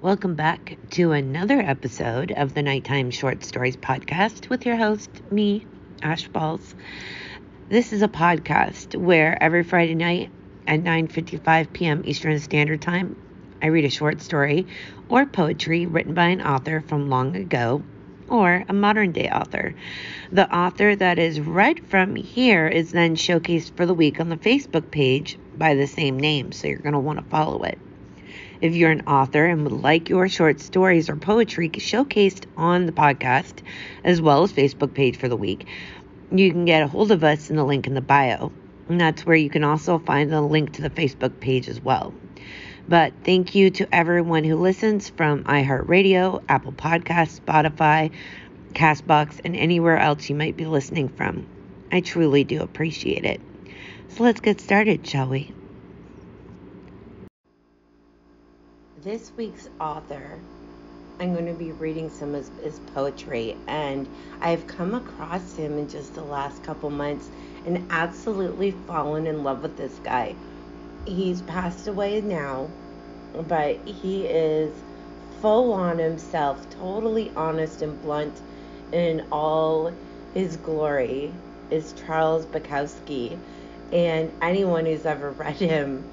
Welcome back to another episode of the Nighttime Short Stories podcast with your host, me, Ash Balls. This is a podcast where every Friday night at 9:55 p.m. Eastern Standard Time, I read a short story or poetry written by an author from long ago or a modern day author. The author that is read from here is then showcased for the week on the Facebook page by the same name, so you're going to want to follow it. If you're an author and would like your short stories or poetry showcased on the podcast, as well as Facebook page for the week, you can get a hold of us in the link in the bio. And that's where you can also find the link to the Facebook page as well. But thank you to everyone who listens from iHeartRadio, Apple Podcasts, Spotify, Castbox, and anywhere else you might be listening from. I truly do appreciate it. So let's get started, shall we? This week's author, I'm going to be reading some of his poetry, and I've come across him in just the last couple months and absolutely fallen in love with this guy he's passed away now, but he is full on himself, totally honest and blunt in all his glory is Charles Bukowski. And anyone who's ever read him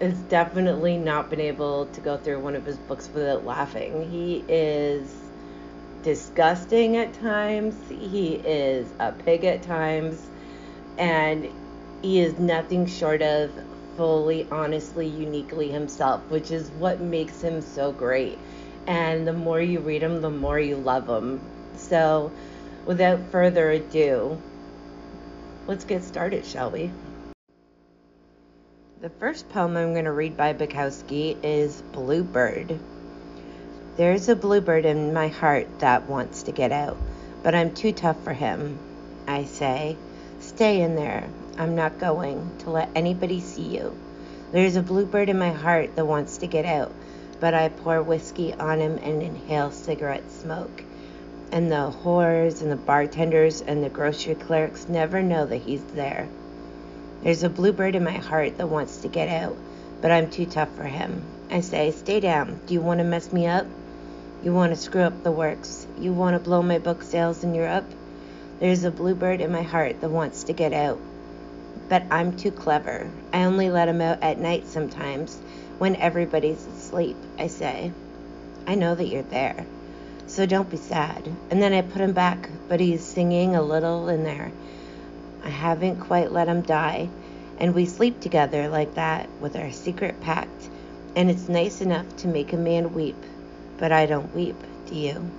has definitely not been able to go through one of his books without laughing. He is disgusting at times, he is a pig at times, and he is nothing short of fully, honestly, uniquely himself, which is what makes him so great. And the more you read him, the more you love him. So, without further ado, let's get started, shall we? The first poem I'm going to read by Bukowski is Bluebird. There's a bluebird in my heart that wants to get out, but I'm too tough for him. I say, Stay in there. I'm not going to let anybody see you. There's a bluebird in my heart that wants to get out, but I pour whiskey on him and inhale cigarette smoke. And the whores and the bartenders and the grocery clerks never know that he's there. There's a bluebird in my heart that wants to get out, but I'm too tough for him. I say, Stay down. Do you want to mess me up? You want to screw up the works? You want to blow my book sales in Europe? There's a bluebird in my heart that wants to get out, but I'm too clever. I only let him out at night sometimes when everybody's asleep, I say. I know that you're there, so don't be sad. And then I put him back, but he's singing a little in there. I haven't quite let him die, and we sleep together like that with our secret pact, and it's nice enough to make a man weep, but I don't weep, do you?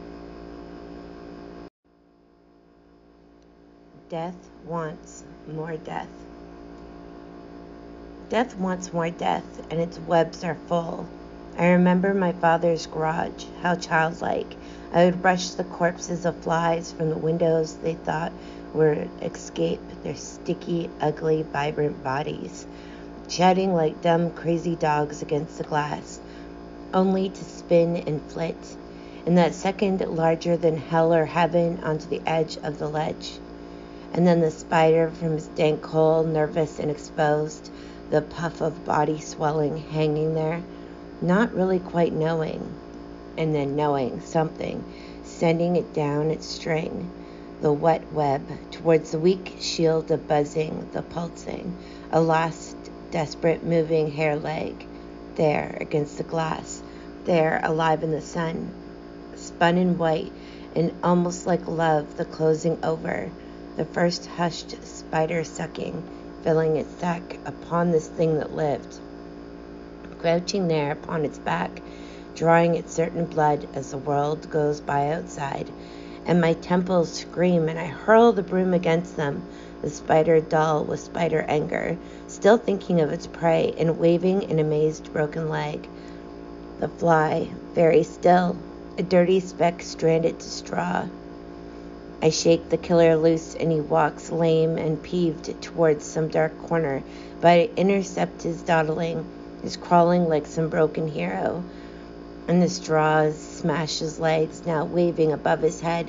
Death wants more death. Death wants more death, and its webs are full. I remember my father's garage, how childlike. I would brush the corpses of flies from the windows they thought were escape their sticky, ugly, vibrant bodies, shouting like dumb, crazy dogs against the glass, only to spin and flit, in that second larger than hell or heaven onto the edge of the ledge. And then the spider from his dank hole, nervous and exposed, the puff of body swelling hanging there, not really quite knowing, and then knowing something, sending it down its string, the wet web, towards the weak shield of buzzing, the pulsing, a last desperate moving hair leg, there against the glass, there alive in the sun, spun in white, and almost like love, the closing over, the first hushed spider sucking filling its sack upon this thing that lived, crouching there upon its back, drawing its certain blood as the world goes by outside, and my temples scream and I hurl the broom against them, the spider dull with spider anger, still thinking of its prey and waving an amazed broken leg. The fly, very still, a dirty speck stranded to straw. I shake the killer loose, and he walks lame and peeved towards some dark corner, but I intercept his dawdling, his crawling like some broken hero. And the straws smash his legs, now waving above his head,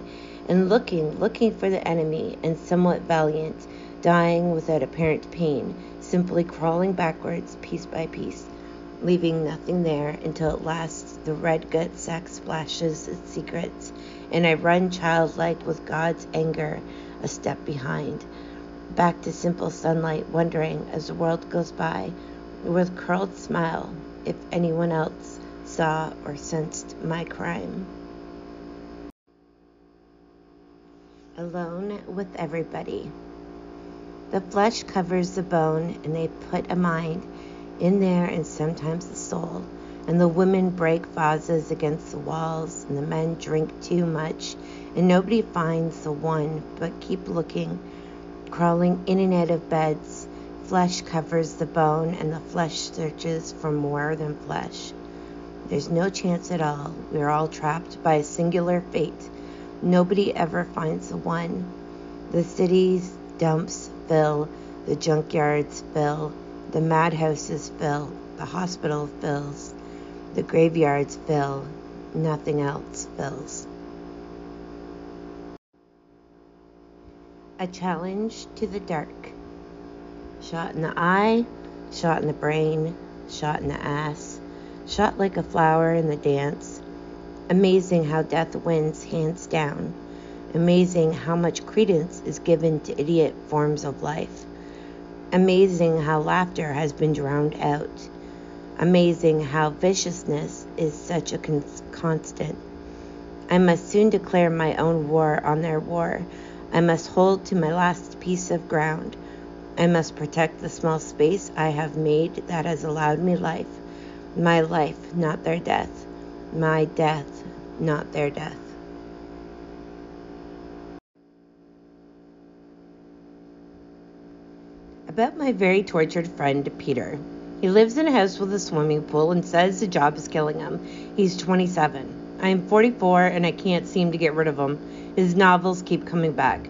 and looking, looking for the enemy, and somewhat valiant, dying without apparent pain, simply crawling backwards piece by piece, leaving nothing there until at last the red gut sack splashes its secrets, and I run childlike with God's anger a step behind. Back to simple sunlight, wondering as the world goes by, with curled smile, if anyone else saw or sensed my crime. Alone with everybody. The flesh covers the bone, and they put a mind in there and sometimes the soul. And the women break vases against the walls, and the men drink too much, and nobody finds the one, but keep looking, crawling in and out of beds. Flesh covers the bone, and the flesh searches for more than flesh. There's no chance at all. We're all trapped by a singular fate. Nobody ever finds the one. The cities, dumps fill, the junkyards fill, the madhouses fill, the hospital fills, the graveyards fill, nothing else fills. A challenge to the dark. Shot in the eye, shot in the brain, shot in the ass, shot like a flower in the dance. Amazing how death wins hands down. Amazing how much credence is given to idiot forms of life. Amazing how laughter has been drowned out. Amazing how viciousness is such a con- constant. I must soon declare my own war on their war. I must hold to my last piece of ground. I must protect the small space I have made that has allowed me life. My life, not their death. My death, not their death. About my very tortured friend, Peter. He lives in a house with a swimming pool and says the job is killing him. He's 27. I am 44 and I can't seem to get rid of him. His novels keep coming back.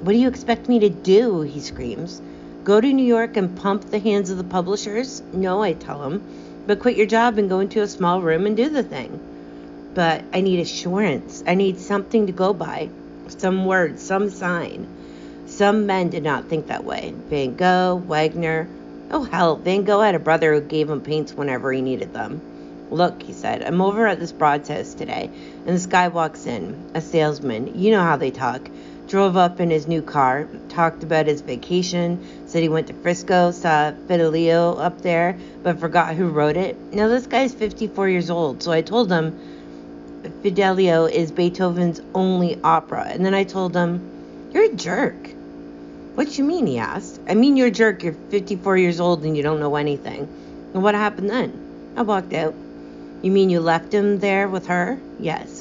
What do you expect me to do? He screams. Go to New York and pump the hands of the publishers? No, I tell him. But quit your job and go into a small room and do the thing. But I need assurance. I need something to go by. Some word, some sign. Some men did not think that way. Van Gogh, Wagner. Oh, hell, Van Gogh had a brother who gave him paints whenever he needed them. Look, he said, I'm over at this broad's house today, and this guy walks in, a salesman. You know how they talk. Drove up in his new car, talked about his vacation, said he went to Frisco, saw Fidelio up there, but forgot who wrote it. Now, this guy's 54 years old, so I told him Fidelio is Beethoven's only opera. And then I told him, You're a jerk. What you mean? He asked. I mean, you're a jerk. You're 54 years old and you don't know anything. And what happened then? I walked out. You mean you left him there with her? Yes.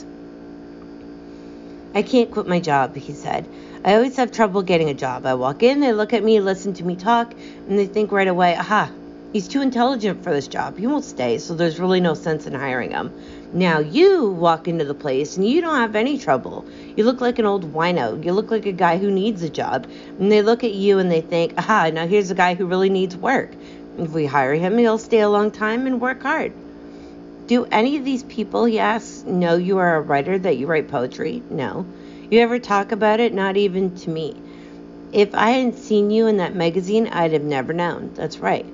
I can't quit my job, he said. I always have trouble getting a job. I walk in, they look at me, listen to me talk, and they think right away, aha, he's too intelligent for this job. He won't stay, so there's really no sense in hiring him. Now you walk into the place and you don't have any trouble. You look like an old wino. You look like a guy who needs a job. And they look at you and they think, aha, now here's a guy who really needs work. If we hire him, he'll stay a long time and work hard. Do any of these people, asks, know you are a writer, that you write poetry? No. You ever talk about it? Not even to me. If I hadn't seen you in that magazine, I'd have never known. That's right.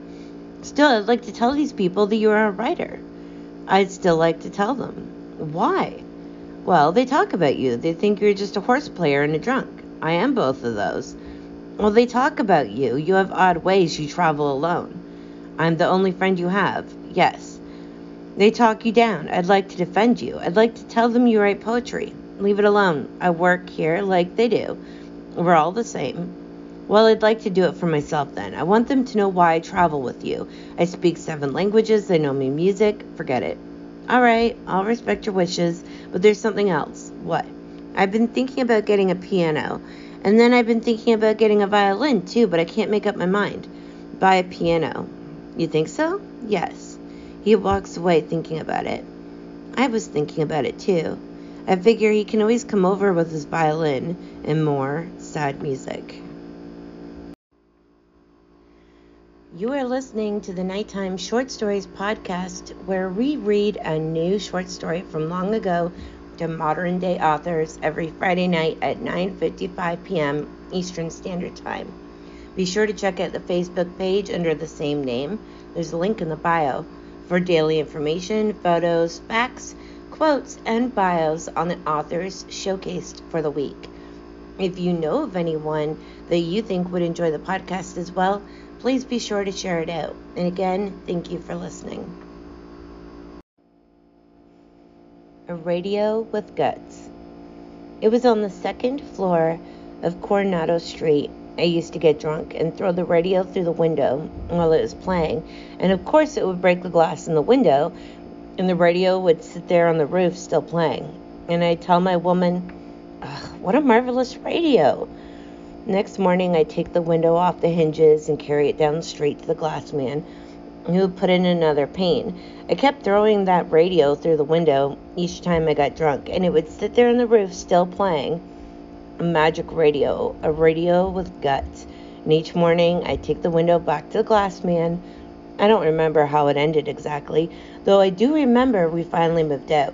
Still, I'd like to tell these people that you are a writer. I'd still like to tell them. Why? Well, they talk about you. They think you're just a horse player and a drunk. I am both of those. Well, they talk about you. You have odd ways you travel alone. I'm the only friend you have. Yes. They talk you down. I'd like to defend you. I'd like to tell them you write poetry. Leave it alone. I work here like they do. We're all the same. Well, I'd like to do it for myself then. I want them to know why I travel with you. I speak seven languages, they know me music. Forget it. All right, I'll respect your wishes, but there's something else. What? I've been thinking about getting a piano, and then I've been thinking about getting a violin too, but I can't make up my mind. Buy a piano. You think so? Yes. He walks away thinking about it. I was thinking about it too. I figure he can always come over with his violin and more sad music. You are listening to the Nighttime Short Stories podcast, where we read a new short story from long ago to modern day authors every Friday night at 9:55 p.m. Eastern Standard Time. Be sure to check out the Facebook page under the same name. There's a link in the bio. For daily information, photos, facts, quotes, and bios on the authors showcased for the week. If you know of anyone that you think would enjoy the podcast as well, please be sure to share it out. And again, thank you for listening. A radio with guts. It was on the second floor of Coronado Street. I used to get drunk and throw the radio through the window while it was playing, and of course it would break the glass in the window, and the radio would sit there on the roof still playing. And I'd tell my woman, what a marvelous radio! Next morning, I take the window off the hinges and carry it down the street to the glass man, who put in another pane. I kept throwing that radio through the window each time I got drunk, and it would sit there on the roof still playing. Magic radio, a radio with guts. And each morning, I take the window back to the glass man. I don't remember how it ended exactly, though I do remember we finally moved out.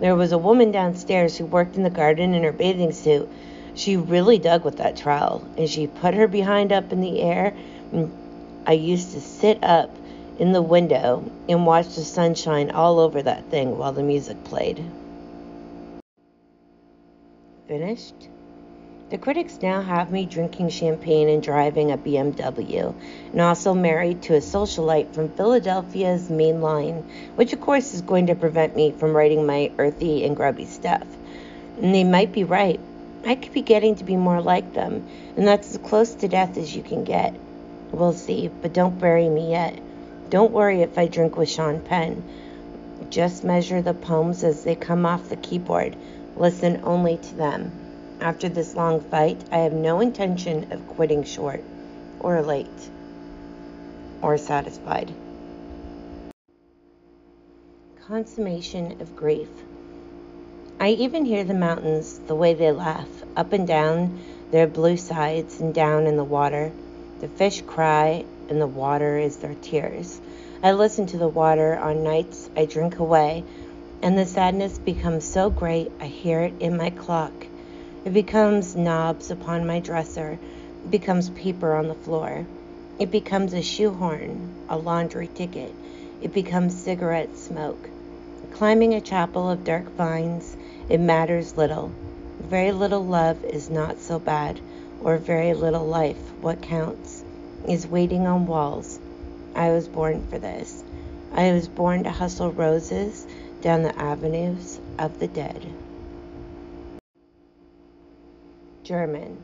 There was a woman downstairs who worked in the garden in her bathing suit. She really dug with that trowel, and she put her behind up in the air. And I used to sit up in the window and watch the sunshine all over that thing while the music played. Finished? The critics now have me drinking champagne and driving a BMW, and also married to a socialite from Philadelphia's main line, which of course is going to prevent me from writing my earthy and grubby stuff. And they might be right. I could be getting to be more like them, and that's as close to death as you can get. We'll see, but don't bury me yet. Don't worry if I drink with Sean Penn. Just measure the poems as they come off the keyboard. Listen only to them. After this long fight, I have no intention of quitting short, or late, or satisfied. Consummation of grief. I even hear the mountains, the way they laugh, up and down their blue sides and down in the water. The fish cry, and the water is their tears. I listen to the water on nights I drink away, and the sadness becomes so great I hear it in my clock. It becomes knobs upon my dresser. It becomes paper on the floor. It becomes a shoehorn, a laundry ticket. It becomes cigarette smoke. Climbing a chapel of dark vines, it matters little. Very little love is not so bad, or very little life, what counts, is waiting on walls. I was born for this. I was born to hustle roses down the avenues of the dead. German.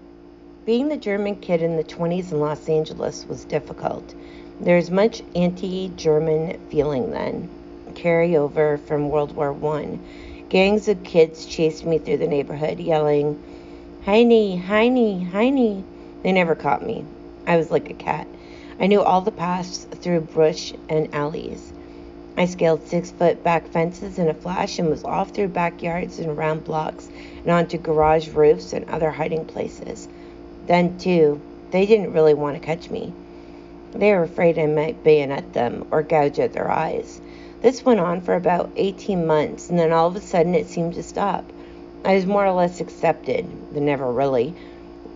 Being the German kid in the 20s in Los Angeles was difficult. There's much anti German feeling then, carryover from World War I. Gangs of kids chased me through the neighborhood yelling, Heine, Heine, Heine. They never caught me. I was like a cat. I knew all the paths through brush and alleys. I scaled six foot back fences in a flash and was off through backyards and around blocks and onto garage roofs and other hiding places. Then, too, they didn't really want to catch me. They were afraid I might bayonet them or gouge at their eyes. This went on for about 18 months, and then all of a sudden it seemed to stop. I was more or less accepted, but never really,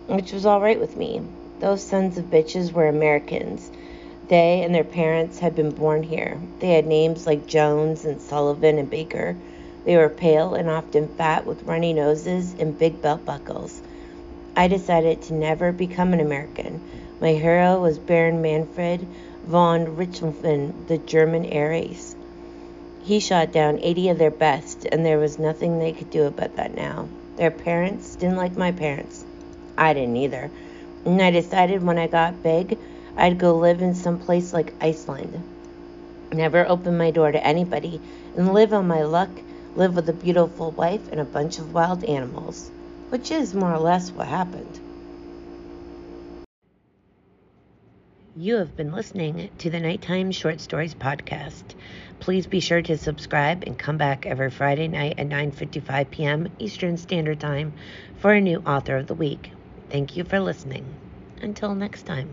which was all right with me. Those sons of bitches were Americans. They and their parents had been born here. They had names like Jones and Sullivan and Baker. They were pale and often fat with runny noses and big belt buckles. I decided to never become an American. My hero was Baron Manfred von Richthofen, the German air ace. He shot down 80 of their best, and there was nothing they could do about that now. Their parents didn't like my parents. I didn't either. And I decided when I got big, I'd go live in some place like Iceland. Never open my door to anybody and live on my luck, live with a beautiful wife and a bunch of wild animals, which is more or less what happened. You have been listening to the Nighttime Short Stories podcast. Please be sure to subscribe and come back every Friday night at 9:55 p.m. Eastern Standard Time for a new author of the week. Thank you for listening. Until next time.